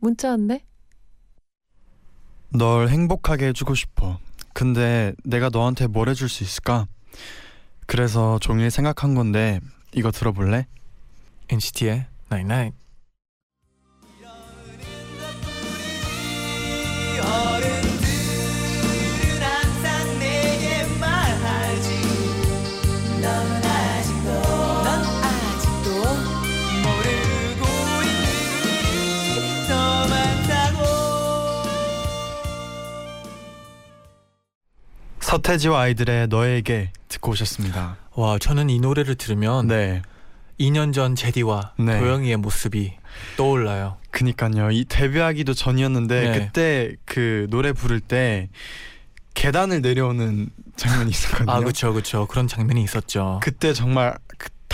문자 왔네. 널 행복하게 해주고 싶어. 근데 내가 너한테 뭘 해줄 수 있을까? 그래서 종일 생각한 건데 이거 들어볼래? NCT의 Night Night. 어른 서태지와 아이들의 너에게 듣고 오셨습니다. 와 저는 이 노래를 들으면 네, 2년 전 제디와 네. 도영이의 모습이 떠올라요. 그니까요. 이 데뷔하기도 전이었는데 네. 그때 그 노래 부를 때 계단을 내려오는 장면이 있었거든요. 아 그렇죠 그렇죠 그런 장면이 있었죠. 그때 정말 그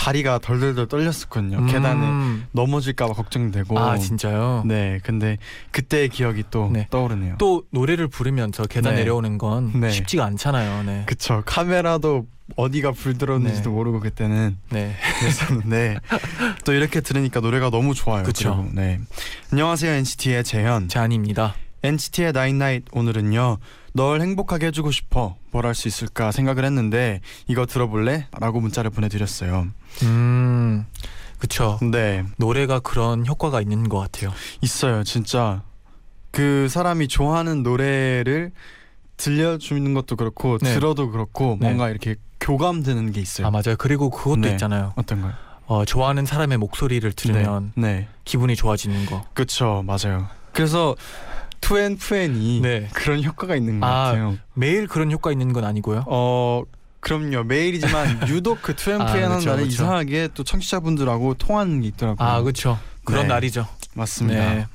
다리가 덜덜덜 떨렸었거든요. 음. 계단에 넘어질까봐 걱정되고. 아 진짜요? 네, 근데 그때의 기억이 또 네. 떠오르네요. 또 노래를 부르면서 계단 네. 내려오는 건 네. 쉽지가 않잖아요. 네. 그쵸. 카메라도 어디가 불 들었는지도 네. 모르고 그때는 네. 그랬었는데 또 이렇게 들으니까 노래가 너무 좋아요. 그쵸. 그리고, 네. 안녕하세요 NCT의 재현. 잔입니다. NCT의 나인나잇 오늘은요. 널 행복하게 해주고 싶어. 뭘 할 수 있을까 생각을 했는데 이거 들어볼래? 라고 문자를 보내드렸어요. 음, 그쵸. 네, 노래가 그런 효과가 있는 것 같아요. 있어요. 진짜 그 사람이 좋아하는 노래를 들려주는 것도 그렇고 네. 들어도 그렇고 네. 뭔가 이렇게 교감되는 게 있어요. 아 맞아요. 그리고 그것도 네. 있잖아요. 어떤 거요? 어, 좋아하는 사람의 목소리를 들으면 네, 네. 기분이 좋아지는 거. 그쵸 맞아요. 그래서 투앤푸앤이 네. 그런 효과가 있는 것 아, 같아요. 매일 그런 효과 있는 건 아니고요. 어 그럼요 매일이지만 유독 그 투앤푸앤 아, 하는 그쵸, 날에 그쵸. 이상하게 또 청취자분들하고 통하는 게 있더라고요. 아 그렇죠. 그런 네. 날이죠. 맞습니다. 네.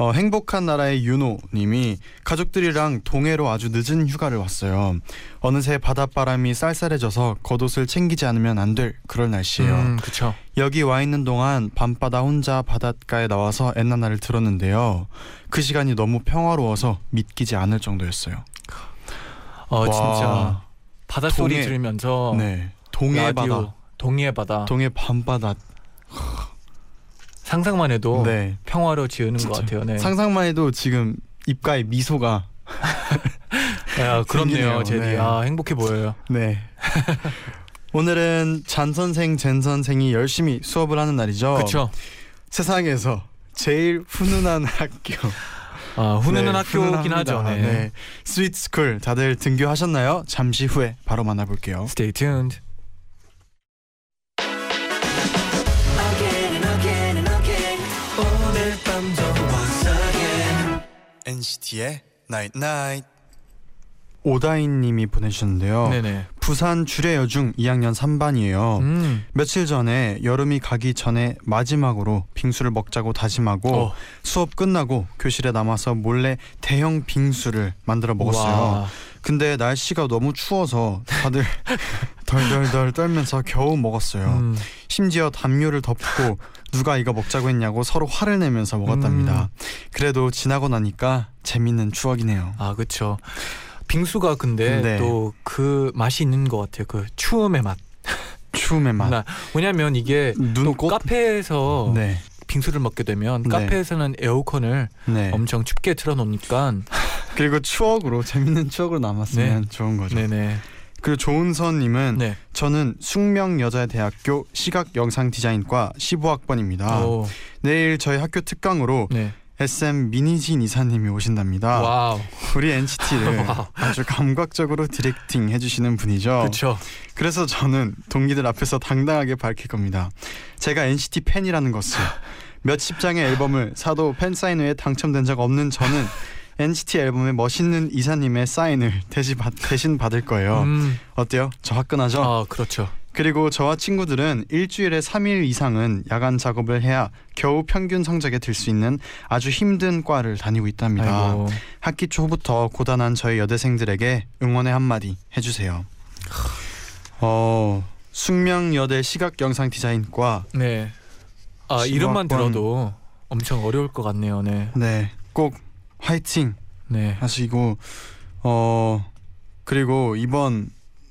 어, 행복한 나라의 윤호님이 가족들이랑 동해로 아주 늦은 휴가를 왔어요. 어느새 바닷바람이 쌀쌀해져서 겉옷을 챙기지 않으면 안 될 그럴 날씨예요. 음, 그렇죠. 여기 와 있는 동안 밤바다 혼자 바닷가에 나와서 엔나나를 들었는데요. 그 시간이 너무 평화로워서 믿기지 않을 정도였어요. 어 와. 진짜 바다 소리 들으면서 네, 동해 바다, 동해 바다 동해 밤바다. 상상만 해도 네, 평화로워지는 것 진짜. 같아요. 네. 상상만 해도 지금 입가에 미소가 야, 생기네요. 그렇네요, 제디. 네. 아 행복해 보여요. 네. 오늘은 잔 선생, 젠 선생이 열심히 수업을 하는 날이죠. 그렇죠. 세상에서 제일 훈훈한 학교. 아 훈훈한 네, 학교긴 하죠. 네. 네. Sweet School 다들 등교하셨나요? 잠시 후에 바로 만나볼게요. Stay tuned. NCT의 Night Night. 오다인님이 보내주셨는데요. 네네. 부산 주례여중 2학년 3반이에요. 음. 며칠 전에 여름이 가기 전에 마지막으로 빙수를 먹자고 다짐하고 어. 수업 끝나고 교실에 남아서 몰래 대형 빙수를 만들어 먹었어요. 와. 근데 날씨가 너무 추워서 다들 덜덜덜 떨면서 겨우 먹었어요. 음. 심지어 담요를 덮고 누가 이거 먹자고 했냐고 서로 화를 내면서 먹었답니다. 음. 그래도 지나고 나니까 재밌는 추억이네요. 아 그렇죠. 빙수가 근데 네. 또그 맛이 있는 것 같아요. 그 추움의 맛. 추움의 맛. 나- 왜냐면 이게 또 눈꽃. 카페에서 네, 빙수를 먹게 되면 네. 카페에서는 에어컨을 네. 엄청 춥게 틀어놓으니까 그리고 추억으로 재밌는 추억으로 남았으면 좋은 거죠. 네네 그리고 조은선님은 네. 저는 숙명여자대학교 시각영상디자인과 15학번입니다. 오, 내일 저희 학교 특강으로 네. SM 민희진 이사님이 오신답니다. Wow. 우리 NCT를 Wow. 아주 감각적으로 directing 해주시는 분이죠. 그렇죠. 그래서 저는 동기들 앞에서 당당하게 밝힐 겁니다. 제가 NCT 팬이라는 것을 몇십 장의 앨범을 사도 팬 사인회에 당첨된 적 없는 저는 NCT 앨범에 멋있는 이사님의 사인을 대신, 받, 대신 받을 거예요. 음. 어때요? 저 화끈하죠? 아 그렇죠. 그리고 저와 친구들은 일주일에 3일 이상은 야간 작업을 해야 겨우 평균 성적에 들 수 있는 아주 힘든 과를 다니고 있답니다. 아이고. 학기 초부터 고단한 저희 여대생들에게 응원의 한마디 해주세요. 어 숙명여대 시각영상디자인과 네. 아. 이름만 들어도 엄청 어려울 것 같네요. 네. 네 꼭 화이팅 네. 하시고 어 그리고 이번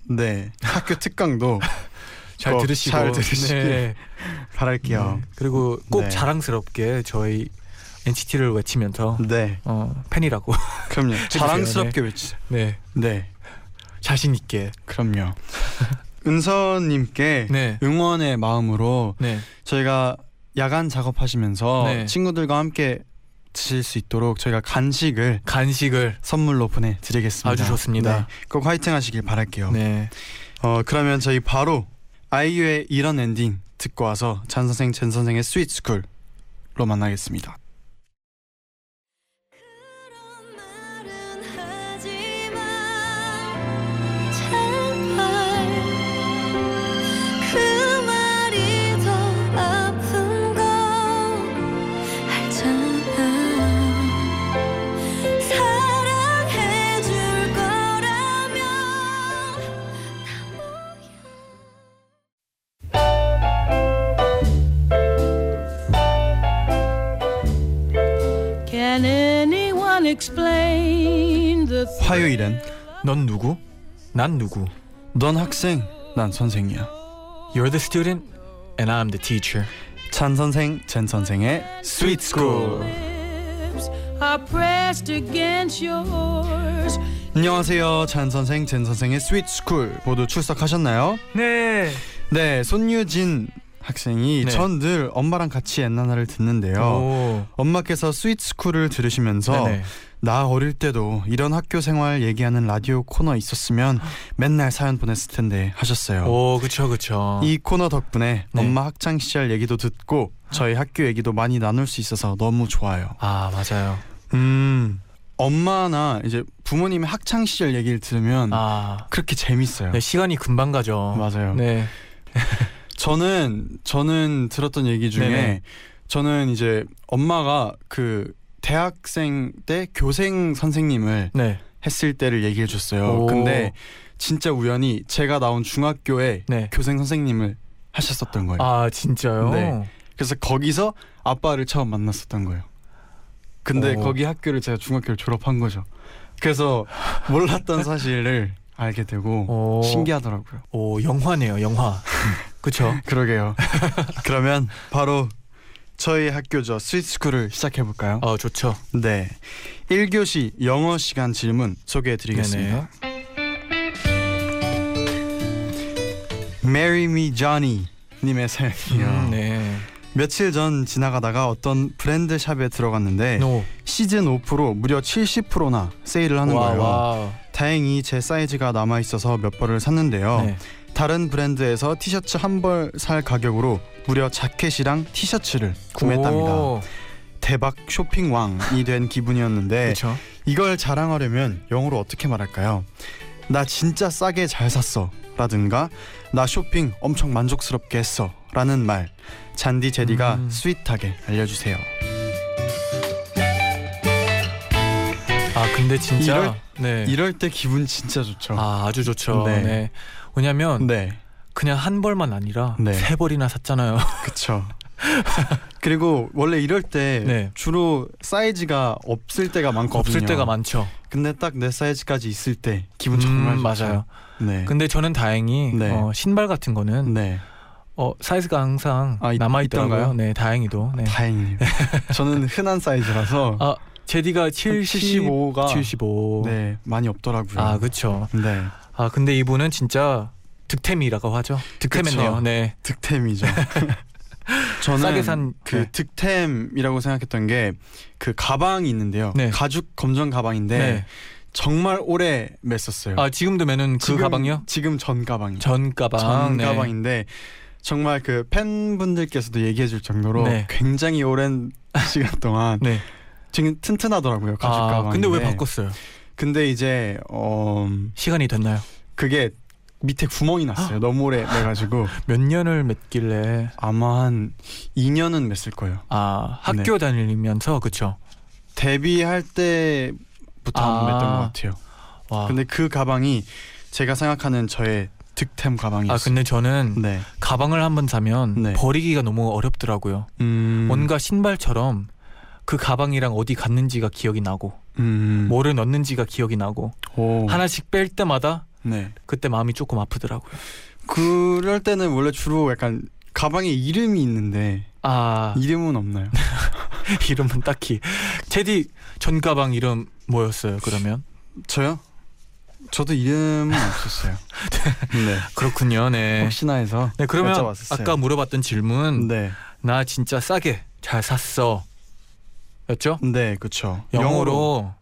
네 학교 특강도 잘꼭 들으시고. 잘 들으시길 네. 바랄게요. 네. 그리고 꼭 네. 자랑스럽게 저희 NCT를 외치면서 네, 어, 팬이라고. 그럼요. 자랑스럽게 외치세요. 네. 네, 자신 있게. 그럼요. 은선님께 네. 응원의 마음으로 네. 저희가 야간 작업하시면서 네. 친구들과 함께 드실 수 있도록 저희가 간식을 간식을 선물로 보내드리겠습니다. 아주 좋습니다. 네, 꼭 화이팅 하시길 바랄게요. 네. 어 그러면 저희 바로 아이유의 이런 엔딩 듣고 와서 쟌 선생 잰 선생의 Sweet School로 만나겠습니다. 화요일엔 넌 누구? 난 누구? 넌 학생, 난 선생이야. You're the student and I'm the teacher. 쟌 선생, 잰 선생의 yours? 안녕하세요, 쟌 선생, 잰 선생의 Sweet School 모두 출석하셨나요? 네. 네, 손유진 학생이 네. 전 늘 엄마랑 같이 엔나나를 듣는데요. 오. 엄마께서 Sweet School을 들으시면서 네네. 나 어릴 때도 이런 학교 생활 얘기하는 라디오 코너 있었으면 맨날 사연 보냈을 텐데 하셨어요. 오, 그쵸, 그쵸. 이 코너 덕분에 네. 엄마 학창 시절 얘기도 듣고 저희 학교 얘기도 많이 나눌 수 있어서 너무 좋아요. 아, 맞아요. 음, 엄마나 이제 부모님의 학창 시절 얘기를 들으면 아, 그렇게 재밌어요. 네, 시간이 금방 가죠. 맞아요. 네. 저는 저는 들었던 얘기 중에 네네. 저는 이제 엄마가 그 대학생 때 교생 선생님을 네. 했을 때를 얘기해 줬어요. 오. 근데 진짜 우연히 제가 나온 중학교에 네. 교생 선생님을 하셨었던 거예요. 아, 진짜요? 네. 그래서 거기서 아빠를 처음 만났었던 거예요. 근데 오. 거기 학교를 제가 중학교를 졸업한 거죠. 그래서 몰랐던 사실을 알게 되고 오. 신기하더라고요. 오, 영화네요, 영화. 그쵸? 그러게요. 그러면 바로 저희 학교죠. Sweet School을 시작해 볼까요? 어, 좋죠. 네. 1교시 영어 시간 질문 소개해 드리겠습니다. Marry Me Johnny 님의 사연이요. 음, 네. 며칠 전 지나가다가 어떤 브랜드 shop에 들어갔는데 노. 시즌 오프로 무려 70%나 세일을 하는 와, 거예요. 와. 다행히 제 사이즈가 남아 있어서 몇 벌을 샀는데요. 네. 다른 브랜드에서 티셔츠 한 벌 살 가격으로 무려 자켓이랑 티셔츠를 구매했답니다. 오, 대박 쇼핑 왕이 된 기분이었는데 그쵸? 이걸 자랑하려면 영어로 어떻게 말할까요? 나 진짜 싸게 잘 샀어 라든가 나 쇼핑 엄청 만족스럽게 했어 라는 말 잔디 제디가 음. sweet하게 알려주세요 아, 근데 진짜. 이럴- 네. 이럴 때 기분 진짜 좋죠 아, 아주 좋죠. 네. 네. 왜냐면 네 그냥 한 벌만 아니라 네. 세 벌이나 샀잖아요. 그쵸 그리고 원래 이럴 때 네. 주로 사이즈가 없을 때가 많거든요 없을 때가 많죠. 근데 딱 내 사이즈까지 있을 때 기분 정말 음, 좋죠 맞아요. 네. 근데 저는 다행히 네. 어, 신발 같은 거는 네 어, 사이즈가 항상 아, 있- 남아 있더라고요. 있던가요? 네, 다행히도. 네. 다행이네요 저는 흔한 사이즈라서 아, 제디가 70, 75가 75. 네 많이 없더라고요 아, 그렇죠. 네 아, 근데 이분은 진짜 득템이라고 하죠. 득템했네요. 그쵸. 네. 득템이죠. 저는 싸게 산 그 네. 득템이라고 생각했던 게 그 가방이 있는데요. 네. 가죽 검정 가방인데 네. 정말 오래 맸었어요. 아, 지금도 매는 그 지금- 가방이요? 지금 전 가방이. 전 가방. 전 네. 가방인데 정말 그 팬분들께서도 얘기해줄 정도로 네. 굉장히 오랜 시간 동안 네. 지금 튼튼하더라고요 가죽 아, 가방. 근데 왜 바꿨어요? 근데 이제 어 시간이 됐나요? 그게 밑에 구멍이 났어요. 너무 오래 매가지고 몇 년을 맸길래 아마 한 2년은 맸을 거예요. 아 학교 다니면서 그쵸? 데뷔할 때부터 아. 안 맸던 것 같아요. 와. 근데 그 가방이 제가 생각하는 저의 득템 가방이었어요. 아 근데 저는 네. 가방을 한번 사면 네. 버리기가 너무 어렵더라고요. 음, 뭔가 신발처럼 그 가방이랑 어디 갔는지가 기억이 나고 음, 뭐를 넣는지가 기억이 나고 오, 하나씩 뺄 때마다 네. 그때 마음이 조금 아프더라고요. 그럴 때는 원래 주로 약간 가방에 이름이 있는데 아 이름은 없나요? 이름은 딱히 테디 전 가방 이름 뭐였어요? 그러면 저요? 저도 이름은 없었어요. 네. 그렇군요. 네. 혹시나 해서 네 그러면 여쭤봤었어요. 아까 물어봤던 질문 네. 나 진짜 싸게 잘 샀어 였죠? 네, 그렇죠. 영어로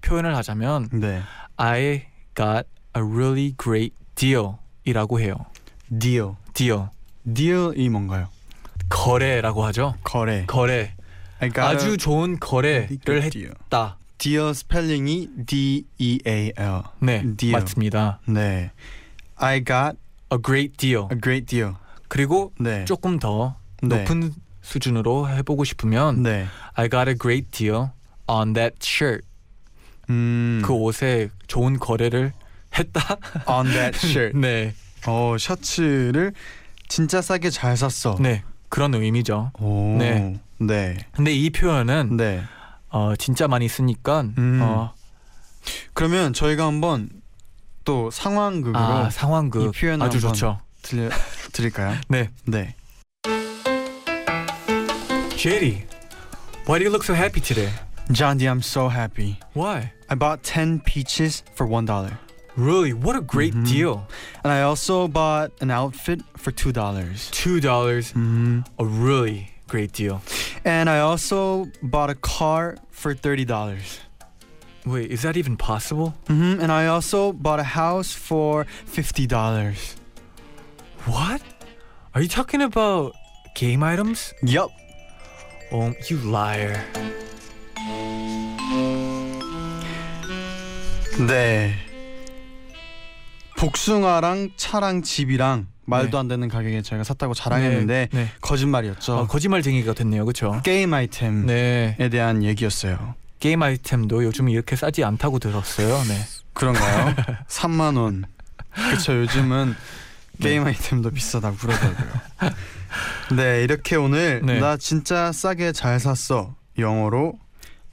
표현을 하자면 네. I got a really great deal 이라고 해요. deal. deal deal이 뭔가요? 거래라고 하죠. 거래. 거래 I got 아주 좋은 거래를. 했다. deal 스펠링이 D E A L. 네 deal. 맞습니다. 네. I got A great deal. a great deal. 그리고 네. 조금 더 네. 높은 수준으로 해보고 싶으면 네. I got a great deal on that shirt. 음. 그 옷에 좋은 거래를 했다. on that shirt. 네, 어, 셔츠를 진짜 싸게 잘 샀어. 네 그런 의미죠. 오. 네. 네. 근데 이 표현은 네. 어, 진짜 많이 쓰니까 음. 어, 그러면 저희가 한번 또 상황극으로 아 상황극 이 표현을 아주 좋죠. 들려 드릴까요? 네, 네. JD, why do you look so happy today? John D, I'm so happy. Why? I bought 10 peaches for $1. Really, what a great Mhm. deal. And I also bought an outfit for $2. Two dollars, Mm-hmm. a really great deal. And I also bought a car for $30. Wait, is that even possible? Mm-hmm. And I also bought a house for $50. What? Are you talking about game items? Yup. Oh, you liar. 네. 복숭아랑 차랑 집이랑 말도 네. 안 되는 가격에 제가 샀다고 자랑했는데 네, 네. 거짓말이었죠. 어, 거짓말쟁이가 됐네요, 그렇죠? 게임 아이템에 네, 대한 얘기였어요. 게임 아이템도 요즘 이렇게 싸지 않다고 들었어요. 네. 그런가요? 3만 원. 그렇죠. 요즘은 네. 게임 아이템도 비싸다고 그러더라고요. 네, 이렇게 오늘 네. 나 진짜 싸게 잘 샀어. 영어로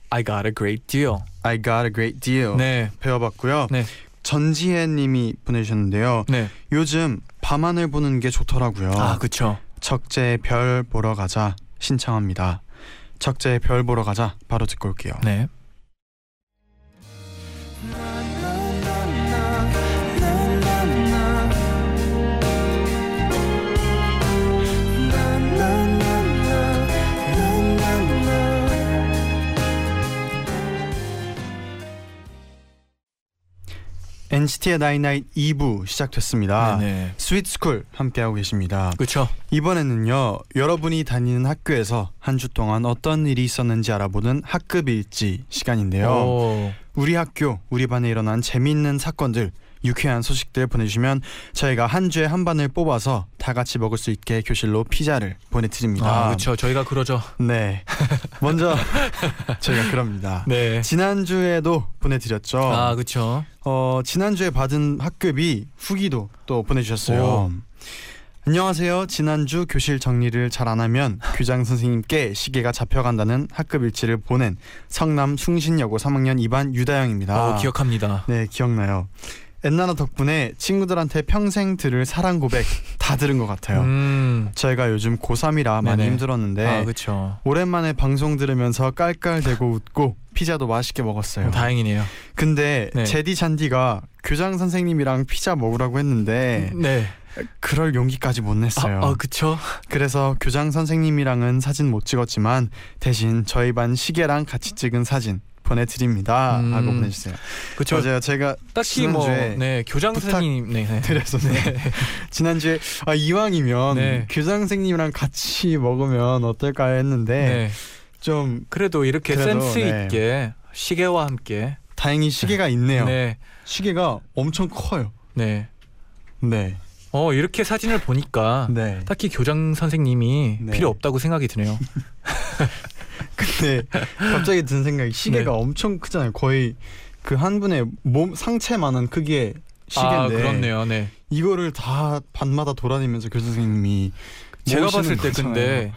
I got a great deal. I got a great deal 네, 배워봤고요. 네. 전지혜님이 보내주셨는데요. 네. 요즘 밤하늘 보는 게 좋더라고요. 아, 그렇죠. 적재 별 보러 가자 신청합니다. 적재 별 보러 가자 바로 듣고 올게요. 네. NCT의 나인나잇 2부 시작됐습니다. 네. 스윗스쿨 함께하고 계십니다. 그렇죠. 이번에는요 여러분이 다니는 학교에서 한 주 동안 어떤 일이 있었는지 알아보는 학급 일지 시간인데요. 오. 우리 학교 우리 반에 일어난 재미있는 사건들 유쾌한 소식들 보내주시면 저희가 한 주에 한 반을 뽑아서 다 같이 먹을 수 있게 교실로 피자를 보내드립니다. 아, 그렇죠. 저희가 그러죠. 네. 먼저 저희가 그럽니다. 네. 지난 주에도 보내드렸죠. 아, 그렇죠. 어 지난 주에 받은 학급이 후기도 또 보내주셨어요. 오. 안녕하세요. 지난주 교실 정리를 잘 안 하면 교장 선생님께 시계가 잡혀간다는 학급 일지를 보낸 성남 숭신여고 3학년 2반 유다영입니다. 어, 기억합니다. 네, 기억나요. 엔나나 덕분에 친구들한테 평생 들을 사랑 고백 다 들은 것 같아요. 음. 저희가 요즘 고3이라 많이 네네. 힘들었는데 아, 그렇죠. 오랜만에 방송 들으면서 깔깔대고 웃고 피자도 맛있게 먹었어요. 다행이네요. 근데 네. 제디 잔디가 교장 선생님이랑 피자 먹으라고 했는데 네. 그럴 용기까지 못 냈어요. 아, 아 그쵸. 그래서 교장 선생님이랑은 사진 못 찍었지만 대신 저희 반 시계랑 같이 찍은 사진 보내드립니다. 음. 하고 보내주세요. 그쵸. 맞아요. 제가 딱히 뭐, 네, 교장 선생님, 네, 네. 드려서 네. 지난주에 아, 이왕이면 네. 교장 선생님이랑 같이 먹으면 어떨까 했는데 네. 좀 그래도 이렇게 그래도, 센스 네. 있게 시계와 함께 다행히 시계가 있네요. 네, 시계가 엄청 커요. 네. 네. 어 이렇게 사진을 보니까 네. 딱히 교장 선생님이 네. 필요 없다고 생각이 드네요. 근데 갑자기 든 생각이 시계가 네. 엄청 크잖아요. 거의 그 한 분의 몸 상체만한 크기의 시계인데 아 그렇네요. 네. 이거를 다 반마다 돌아다니면서 교장 선생님이 제가 봤을 때 거잖아요. 근데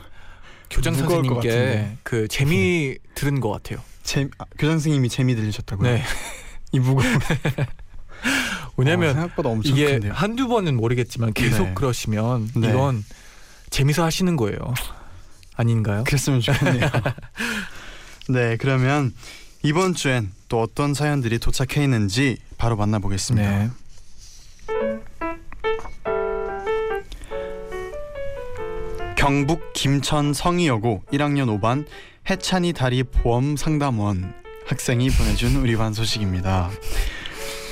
교장 선생님께. 그 재미 들은 것 같아요. 재, 아, 교장 선생님이 재미 들리셨다고요? 네. 이 무거 왜냐면 생각보다 엄청 이게 큰데요. 한두 번은 모르겠지만 계속 네. 그러시면 네. 이건 재미서 하시는 거예요. 아닌가요? 그랬으면 좋겠네요. 네, 그러면 이번 주엔 또 어떤 사연들이 도착해 있는지 바로 만나보겠습니다. 네. 경북 김천 성의여고 1학년 5반 해찬이 다리 보험 상담원 학생이 보내준 우리 반 소식입니다.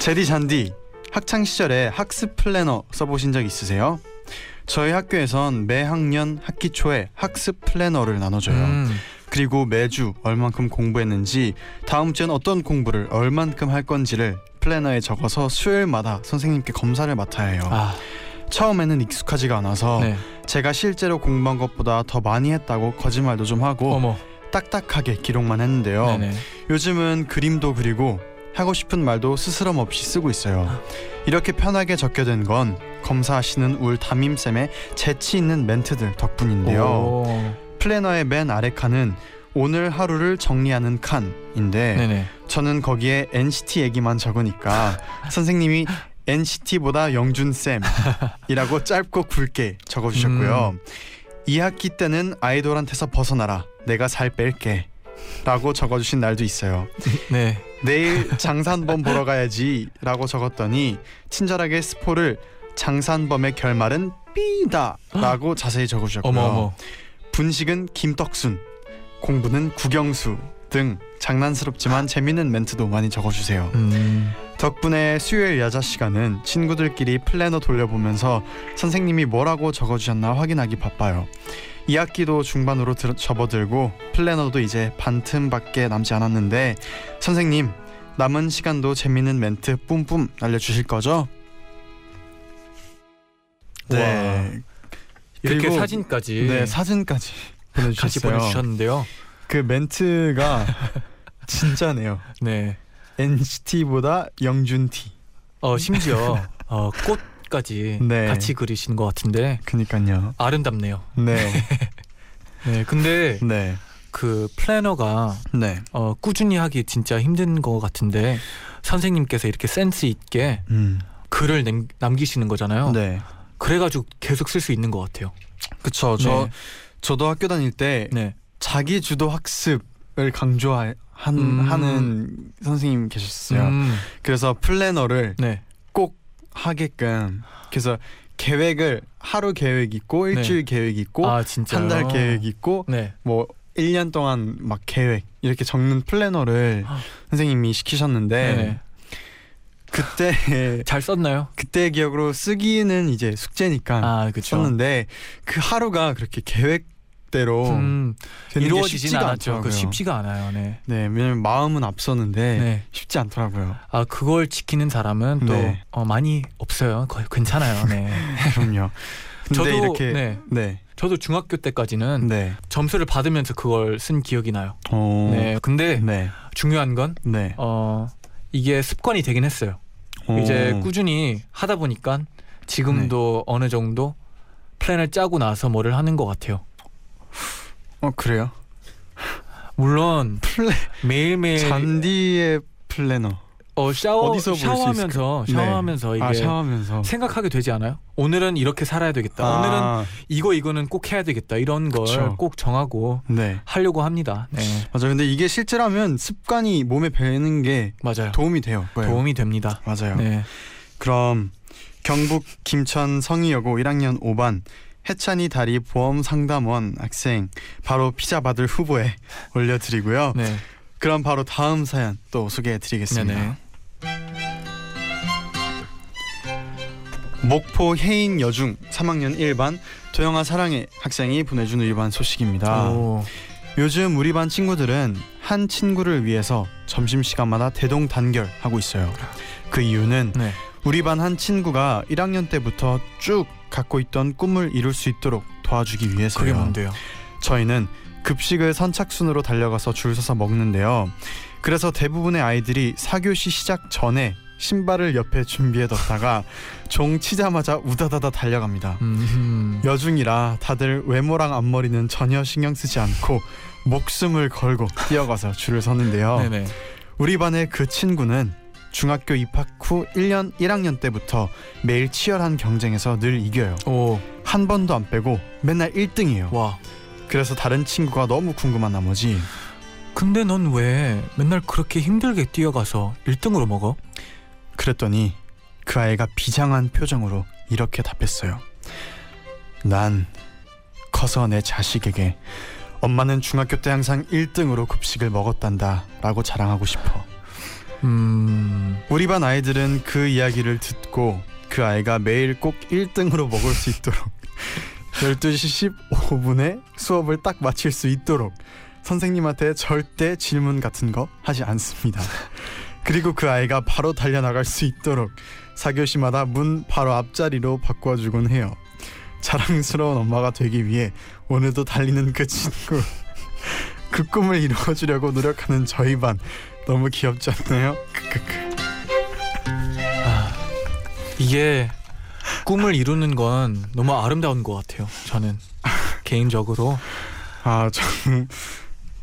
제디 잔디 학창 시절에 학습 플래너 써보신 적 있으세요? 저희 학교에선 매 학년 학기 초에 학습 플래너를 나눠줘요. 음, 그리고 매주 얼만큼 공부했는지 다음 주엔 어떤 공부를 얼만큼 할 건지를 플래너에 적어서 수요일마다 선생님께 검사를 맡아야 해요. 아, 처음에는 익숙하지가 않아서 네. 제가 실제로 공부한 것보다 더 많이 했다고 거짓말도 좀 하고 어머. 딱딱하게 기록만 했는데요. 네네. 요즘은 그림도 그리고 하고 싶은 말도 스스럼 없이 쓰고 있어요. 이렇게 편하게 적게 된 건 검사하시는 울 담임쌤의 재치 있는 멘트들 덕분인데요. 오. 플래너의 맨 아래 칸은 오늘 하루를 정리하는 칸인데 네네. 저는 거기에 NCT 얘기만 적으니까 선생님이 NCT보다 영준 쌤이라고 짧고 굵게 적어주셨고요. 음. 2학기 때는 아이돌한테서 벗어나라. 내가 살 뺄게. 라고 적어주신 날도 있어요. 네. 내일 장산범 보러 가야지 라고 적었더니 친절하게 스포를 장산범의 결말은 삐다 라고 자세히 적어주셨고요. 어머 어머. 분식은 김떡순, 공부는 국영수 등 장난스럽지만 재밌는 멘트도 많이 적어주세요. 음. 덕분에 수요일 야자 시간은 친구들끼리 플래너 돌려보면서 선생님이 뭐라고 적어주셨나 확인하기 바빠요. 2학기도 중반으로 들, 접어들고 플래너도 이제 반틈밖에 남지 않았는데 선생님 남은 시간도 재밌는 멘트 뿜뿜 알려주실 거죠? 네. 이렇게 그리고- 사진까지 네 사진까지 같이 보내주셨어요. 보내주셨는데요. 그 멘트가 진짜네요. 네. NCT보다 영준티. 어 심지어 어, 꽃 까지 네. 같이 그리신 것 같은데 그니까요. 아름답네요. 네, 네. 근데 네, 그 플래너가 네. 어, 꾸준히 하기 진짜 힘든 것 같은데 선생님께서 이렇게 센스 있게 음, 글을 남, 남기시는 거잖아요. 네. 그래가지고 계속 쓸 수 있는 것 같아요. 그쵸. 저 저도 학교 다닐 때 네. 자기 주도 학습을 강조하는 음. 하는 선생님 계셨어요. 음, 그래서 플래너를 네. 꼭 하게끔 그래서 계획을 하루 계획 있고 일주일 계획 있고 아 진짜 한달 계획 있고 네. 뭐 1년 동안 막 계획 이렇게 적는 플래너를 아. 선생님이 시키셨는데 네네. 그때 잘 썼나요? 그때 기억으로 쓰기는 이제 숙제니까 아. 썼는데 그 하루가 그렇게 계획 대로 음, 이루어지진 않았죠. 그. 쉽지가 않아요. 네. 네, 왜냐면 마음은 앞서는데 네. 쉽지 않더라고요. 아 그걸 지키는 사람은 또 네. 어, 많이 없어요. 거의 괜찮아요. 네. 그럼요. 저도 이렇게 네. 네, 저도 중학교 때까지는 네, 점수를 받으면서 그걸 쓴 기억이 나요. 어, 네. 근데 네, 중요한 건 네. 어, 이게 습관이 되긴 했어요. 어, 이제 꾸준히 하다 보니까 지금도 네. 어느 정도 플랜을 짜고 나서 뭐를 하는 것 같아요. 어 그래요? 물론 플래 매일매일 잔디의 플래너. 어, 샤워 어디서 샤워하면서? 네. 샤워하면서 이게 아 샤워하면서. 생각하게 되지 않아요? 오늘은 이렇게 살아야 되겠다. 오늘은 아, 이거 이거는 꼭 해야 되겠다. 이런 걸. 꼭 정하고 네. 하려고 합니다. 네. 맞아. 근데 이게 실제라면 습관이 몸에 배는 게 맞아요. 도움이 돼요. 도움이 됩니다. 맞아요. 네. 그럼 경북 김천 성의여고 1학년 5반 해찬이 다리 보험 상담원 학생 바로 피자 받을 후보에 올려드리고요. 네. 그럼 바로 다음 사연 또 소개해드리겠습니다. 네네. 목포 해인 여중 3학년 1반 도영아 사랑해 학생이 보내준 우리 반 소식입니다. 오. 요즘 우리 반 친구들은 한 친구를 위해서 점심 시간마다 대동 단결 하고 있어요. 그 이유는 네. 우리 반 한 친구가 1학년 때부터 쭉 갖고 있던 꿈을 이룰 수 있도록 도와주기 그게 위해서요. 뭔데요? 저희는 급식을 선착순으로 달려가서 줄 서서 먹는데요. 그래서 대부분의 아이들이 4교시 시작 전에 신발을 옆에 준비해 뒀다가 종 치자마자 우다다다 달려갑니다. 음, 여중이라 다들 외모랑 앞머리는 전혀 신경 쓰지 않고 목숨을 걸고 뛰어가서 줄을 서는데요. 네네. 우리 반의 그 친구는 중학교 입학 후 1년 1학년 때부터 매일 치열한 경쟁에서 늘 이겨요. 오, 한 번도 안 빼고 맨날 1등이에요. 와. 그래서 다른 친구가 너무 궁금한 나머지 근데 넌 왜 맨날 그렇게 힘들게 뛰어가서 1등으로 먹어? 그랬더니 그 아이가 비장한 표정으로 이렇게 답했어요. 난 커서 내 자식에게 엄마는 중학교 때 항상 1등으로 급식을 먹었단다 라고 자랑하고 싶어. 음, 우리 반 아이들은 그 이야기를 듣고 그 아이가 매일 꼭 1등으로 먹을 수 있도록 12시 15분에 수업을 딱 마칠 수 있도록 선생님한테 절대 질문 같은 거 하지 않습니다. 그리고 그 아이가 바로 달려나갈 수 있도록 4교시마다 문 바로 앞자리로 바꿔주곤 해요. 자랑스러운 엄마가 되기 위해 오늘도 달리는 그 친구 그 꿈을 이루어주려고 노력하는 저희 반 너무 귀엽지 않나요? 크크크. 이게 꿈을 이루는 건 너무 아름다운 것 같아요. 저는 개인적으로 아, 참,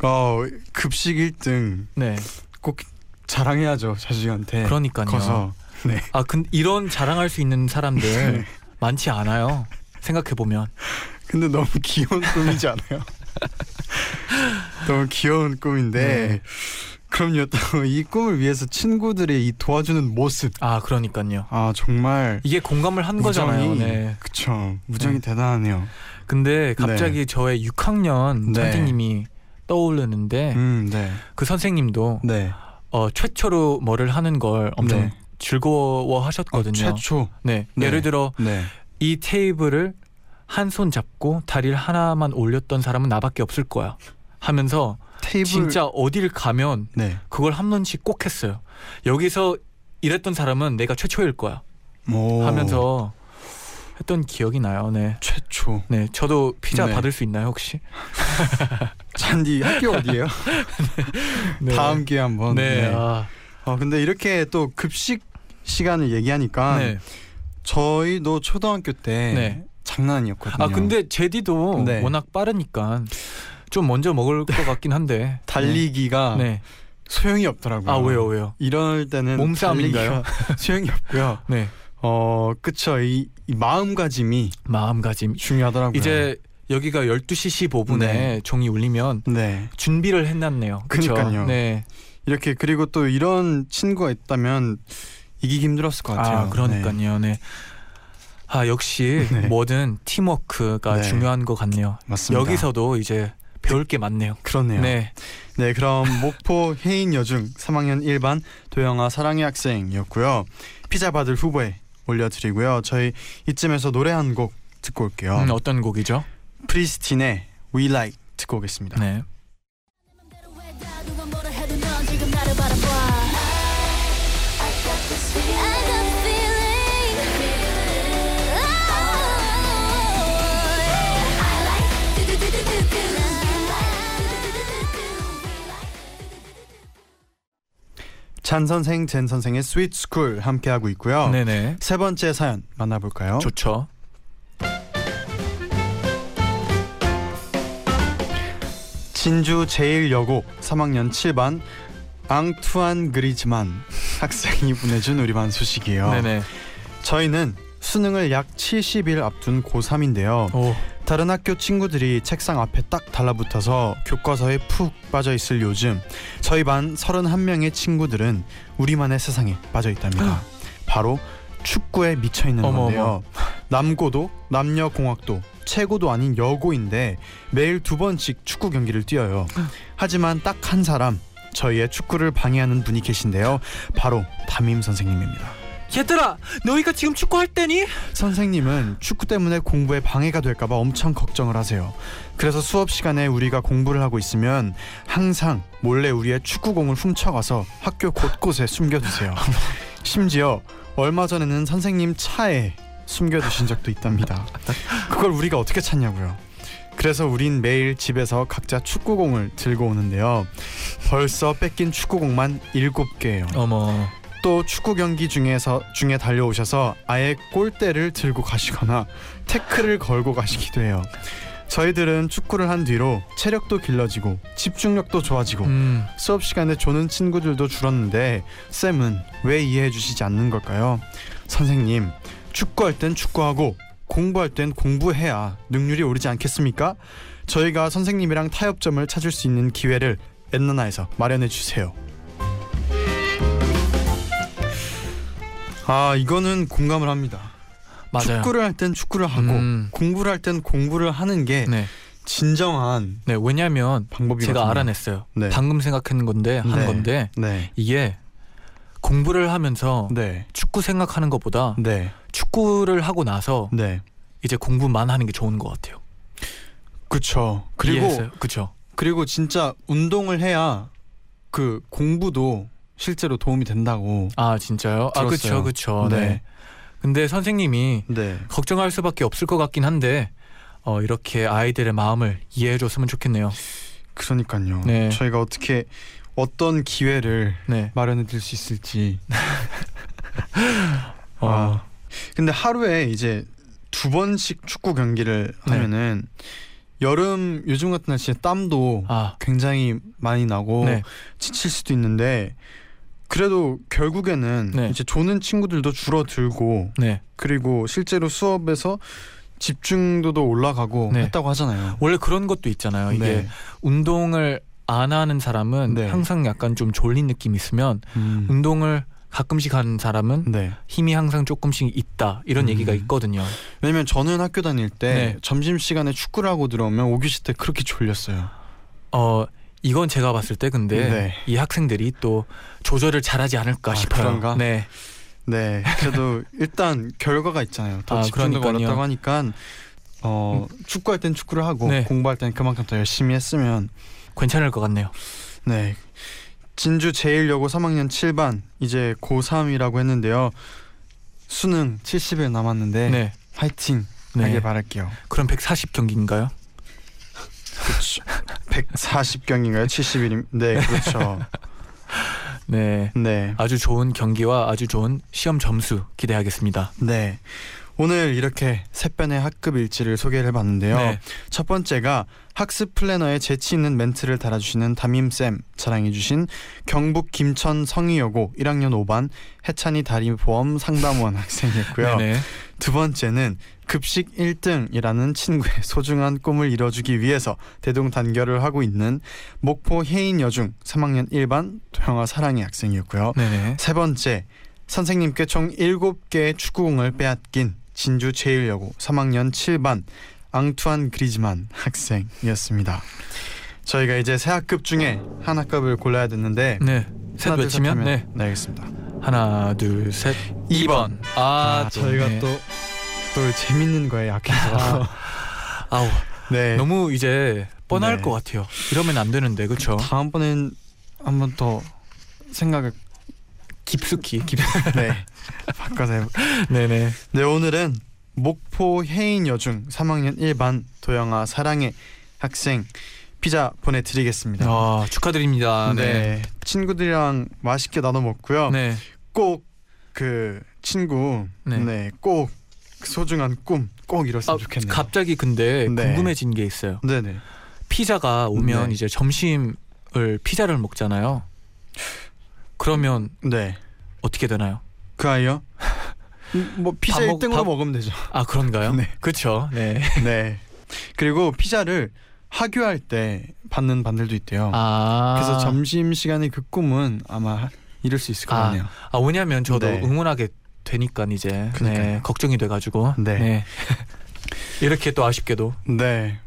어, 급식 1등 네 꼭 자랑해야죠 자식한테. 그러니까요. 커서. 네. 아, 근 이런 자랑할 수 있는 사람들 네. 많지 않아요. 생각해 보면 근데 너무 귀여운 꿈이지 않아요? 너무 귀여운 꿈인데. 네. 그럼요. 또 이 꿈을 위해서 친구들의 이 도와주는 모습. 아 그러니까요. 아 정말 이게 공감을 한 거잖아요. 무정이 네. 그쵸. 무정이 네. 대단하네요. 근데 갑자기 저의 6학년 네. 선생님이 떠오르는데 음, 네, 그 선생님도 네. 어, 최초로 뭐를 하는 걸 엄청 네. 즐거워하셨거든요. 아, 최초. 네. 네. 예를 들어 네. 이 테이블을 한 손 잡고 다리를 하나만 올렸던 사람은 나밖에 없을 거야. 하면서 테이블. 진짜 어딜 가면 네. 그걸 한 번씩 꼭 했어요. 여기서 이랬던 사람은 내가 최초일 거야. 오. 하면서 했던 기억이 나요. 네. 최초. 네, 저도 피자 네. 받을 수 있나요 혹시? 잔디 학교 어디예요? 네. 다음 기회 한번. 네. 아, 어 근데 이렇게 또 급식 시간을 얘기하니까 네. 저희도 초등학교 때 네. 장난 아니었거든요. 아 근데 제디도 네. 워낙 빠르니까 좀 먼저 먹을 것 같긴 한데. 달리기가 네. 소용이 없더라고요. 아 왜요 왜요? 이럴 때는 몸싸움인가요? 소용이 없고요. 네. 어 그쵸 이, 이 마음가짐이 마음가짐. 중요하더라고요. 이제 여기가 12시 15분에 네. 종이 울리면 네 준비를 해놨네요. 그쵸? 그니까요. 네. 이렇게 그리고 또 이런 친구가 있다면 이기기 힘들었을 것 같아요. 아 그러니까요. 네. 아 역시 네. 뭐든 팀워크가 네. 중요한 것 같네요. 맞습니다. 여기서도 이제 배울 게 많네요. 그렇네요. 네. 네, 그럼 목포 해인 여중 3학년 1반 도영아 사랑의 학생이었고요. 피자 받을 후보에 올려드리고요. 저희 이쯤에서 노래 한 곡 듣고 올게요. 음, 어떤 곡이죠? 프리스틴의 We Like 듣고 오겠습니다. 네. 쟌선생, 잰선생의 스윗 스쿨 함께 하고 있고요. 네네. 세 번째 사연 만나볼까요? 좋죠. 진주 제1여고 3학년 7반 앙투안 그리즈만 학생이 보내준 우리 반 소식이에요. 네네. 저희는 수능을 약 70일 앞둔 고3인데요. 오. 다른 학교 친구들이 책상 앞에 딱 달라붙어서 교과서에 푹 빠져 있을 요즘 저희 반 31명의 친구들은 우리만의 세상에 빠져 있답니다. 바로 축구에 미쳐 있는 어머, 건데요. 남고도 남녀공학도 최고도 아닌 여고인데 매일 두 번씩 축구 경기를 뛰어요. 하지만 딱 한 사람 저희의 축구를 방해하는 분이 계신데요. 바로 담임 선생님입니다. 얘들아, 너희가 지금 축구할 때니? 선생님은 축구 때문에 공부에 방해가 될까봐 엄청 걱정을 하세요. 그래서 수업 시간에 우리가 공부를 하고 있으면 항상 몰래 우리의 축구공을 훔쳐가서 학교 곳곳에 숨겨두세요. 심지어 얼마 전에는 선생님 차에 숨겨두신 적도 있답니다. 그걸 우리가 어떻게 찾냐고요. 그래서 우린 매일 집에서 각자 축구공을 들고 오는데요. 벌써 뺏긴 축구공만 7개예요. 어머. 또 축구 경기 중에서 중에 달려오셔서 아예 골대를 들고 가시거나 태클을 걸고 가시기도 해요. 저희들은 축구를 한 뒤로 체력도 길러지고 집중력도 좋아지고 음. 수업 시간에 조는 친구들도 줄었는데 쌤은 왜 이해해 주시지 않는 걸까요? 선생님, 축구할 땐 축구하고 공부할 땐 공부해야 능률이 오르지 않겠습니까? 저희가 선생님이랑 타협점을 찾을 수 있는 기회를 엔나나에서 마련해 주세요. 아, 이거는 공감을 합니다. 맞아요. 축구를 할 땐 축구를 하고 음. 공부를 할 땐 공부를 하는 게 네. 진정한 네. 왜냐면 방법이거든요. 제가 알아냈어요. 네. 방금 생각한 건데 한 네. 건데 네. 이게 공부를 하면서 네. 축구 생각하는 것보다 네. 축구를 하고 나서 네. 이제 공부만 하는 게 좋은 것 같아요. 그쵸. 그리고 그렇죠. 그리고 진짜 운동을 해야 그 공부도 실제로 도움이 된다고. 아 진짜요? 아 들었어요. 그렇죠, 그렇죠. 네. 네. 근데 선생님이 네. 걱정할 수밖에 없을 것 같긴 한데 어, 이렇게 아이들의 마음을 이해해줬으면 좋겠네요. 그러니까요. 네. 저희가 어떻게 어떤 기회를 네. 마련해 드릴 수 있을지. 어, 아. 근데 하루에 이제 두 번씩 축구 경기를 네. 하면은 여름 요즘 같은 날씨에 땀도 아, 굉장히 많이 나고 네. 지칠 수도 있는데 그래도 결국에는 네. 이제 조는 친구들도 줄어들고 네. 그리고 실제로 수업에서 집중도도 올라가고 네. 했다고 하잖아요. 원래 그런 것도 있잖아요. 이게 네. 운동을 안 하는 사람은 네. 항상 약간 좀 졸린 느낌이 있으면 음. 운동을 가끔씩 하는 사람은 네. 힘이 항상 조금씩 있다 이런 음. 얘기가 있거든요. 왜냐면 저는 학교 다닐 때 네. 점심 시간에 축구를 하고 들어오면 오교시 때 그렇게 졸렸어요. 어 이건 제가 봤을 때 근데 네. 이 학생들이 또 조절을 잘하지 않을까 아, 싶어요. 그런가? 네. 네. 그래도 일단 결과가 있잖아요. 더 아, 집중도가. 어렵다고 하니까 어, 축구할 땐 축구를 하고 네. 공부할 땐 그만큼 더 열심히 했으면 괜찮을 것 같네요. 네. 진주 제1여고 3학년 7반 이제 고3이라고 했는데요. 수능 70일 남았는데 네. 화이팅 네. 하길 바랄게요. 그럼 140 경기인가요? 그렇죠. 140경인가요? 70일. 네, 그렇죠. 네. 네. 아주 좋은 경기와 아주 좋은 시험 점수 기대하겠습니다. 네. 오늘 이렇게 세 편의 학급 일지를 소개를 해봤는데요. 네. 첫 번째가 학습 플래너에 재치 있는 멘트를 달아주시는 담임쌤 자랑해주신 경북 김천 성희여고 1학년 5반 해찬이 다리보험 상담원 학생이었고요. 네네. 두 번째는 급식 1등이라는 친구의 소중한 꿈을 이뤄주기 위해서 대동단결을 하고 있는 목포 혜인여중 3학년 1반 도영아 사랑의 학생이었고요. 네네. 세 번째 선생님께 총 7개의 축구공을 빼앗긴 진주 제1여고 3학년 7반 앙투안 그리즈만 학생이었습니다. 저희가 이제 세 학급 중에 한 학급을 골라야 되는데 네. 셋 외치면 하면- 네. 네 알겠습니다. 하나, 둘, 셋. 2번. 아, 아, 또, 저희가 네. 또또 재밌는 거에 약해서 아, 아우, 네 너무 이제 뻔할 네. 것 같아요. 이러면 안 되는데. 그렇죠? 다음번엔 한번 더 생각을 깊숙이. 깊... 네 바꿔서 해볼 네네. 네 오늘은 목포 혜인여중 3학년 1반 도영아 사랑의 학생 피자 보내드리겠습니다. 아, 축하드립니다. 네. 네. 친구들이랑 맛있게 나눠 먹고요. 네. 꼭그 친구 네. 네 꼭 소중한 꿈 꼭 이뤘으면 아, 좋겠네요. 갑자기 근데 네. 궁금해진 게 있어요. 네네. 피자가 오면 네. 이제 점심을 피자를 먹잖아요. 그러면 네. 어떻게 되나요? 그 아이요? 음, 뭐 피자 밥 먹- 1등으로 밥- 먹으면 되죠. 아 그런가요? 네. 그렇죠. 네. 네. 그리고 피자를 하교할 때 받는 반들도 있대요. 아 그래서 점심 시간에 그 꿈은 아마 이룰 수 있을 것 아, 같네요. 아 왜냐면 저도 네. 응원하게 되니까 이제. 네, 걱정이 돼가지고 네. 이렇게 또 아쉽게도 네.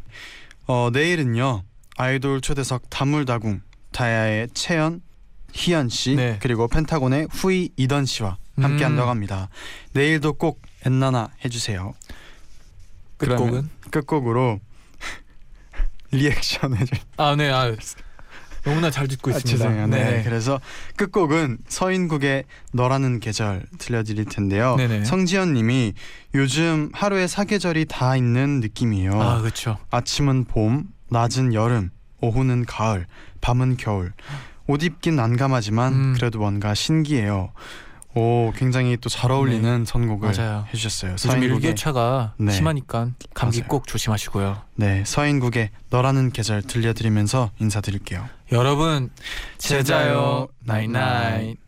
어 내일은요 아이돌 초대석 다물다궁 다야의 채연, 희연 씨 네. 그리고 펜타곤의 후이 이던 씨와 함께 음. 한다고 합니다. 내일도 꼭 엔나나 해주세요. 끝곡은 끝곡으로 리액션 해줄. 아 네, 아 너무나 잘 듣고 아, 있습니다. 죄송해요. 네. 그래서 끝곡은 서인국의 너라는 계절 들려드릴 텐데요. 네네. 성지연님이 요즘 하루에 사계절이 다 있는 느낌이에요. 아 그렇죠. 아침은 봄, 낮은 여름, 오후는 가을, 밤은 겨울. 옷 입긴 난감하지만 음. 그래도 뭔가 신기해요. 오, 굉장히 또 잘 어울리는 선곡을 네. 맞아요. 해주셨어요. 요즘 일교차가 네. 심하니까 감기 맞아요. 꼭 조심하시고요. 네, 서인국의 너라는 계절 들려드리면서 인사드릴게요. 여러분 제자요 나잇나잇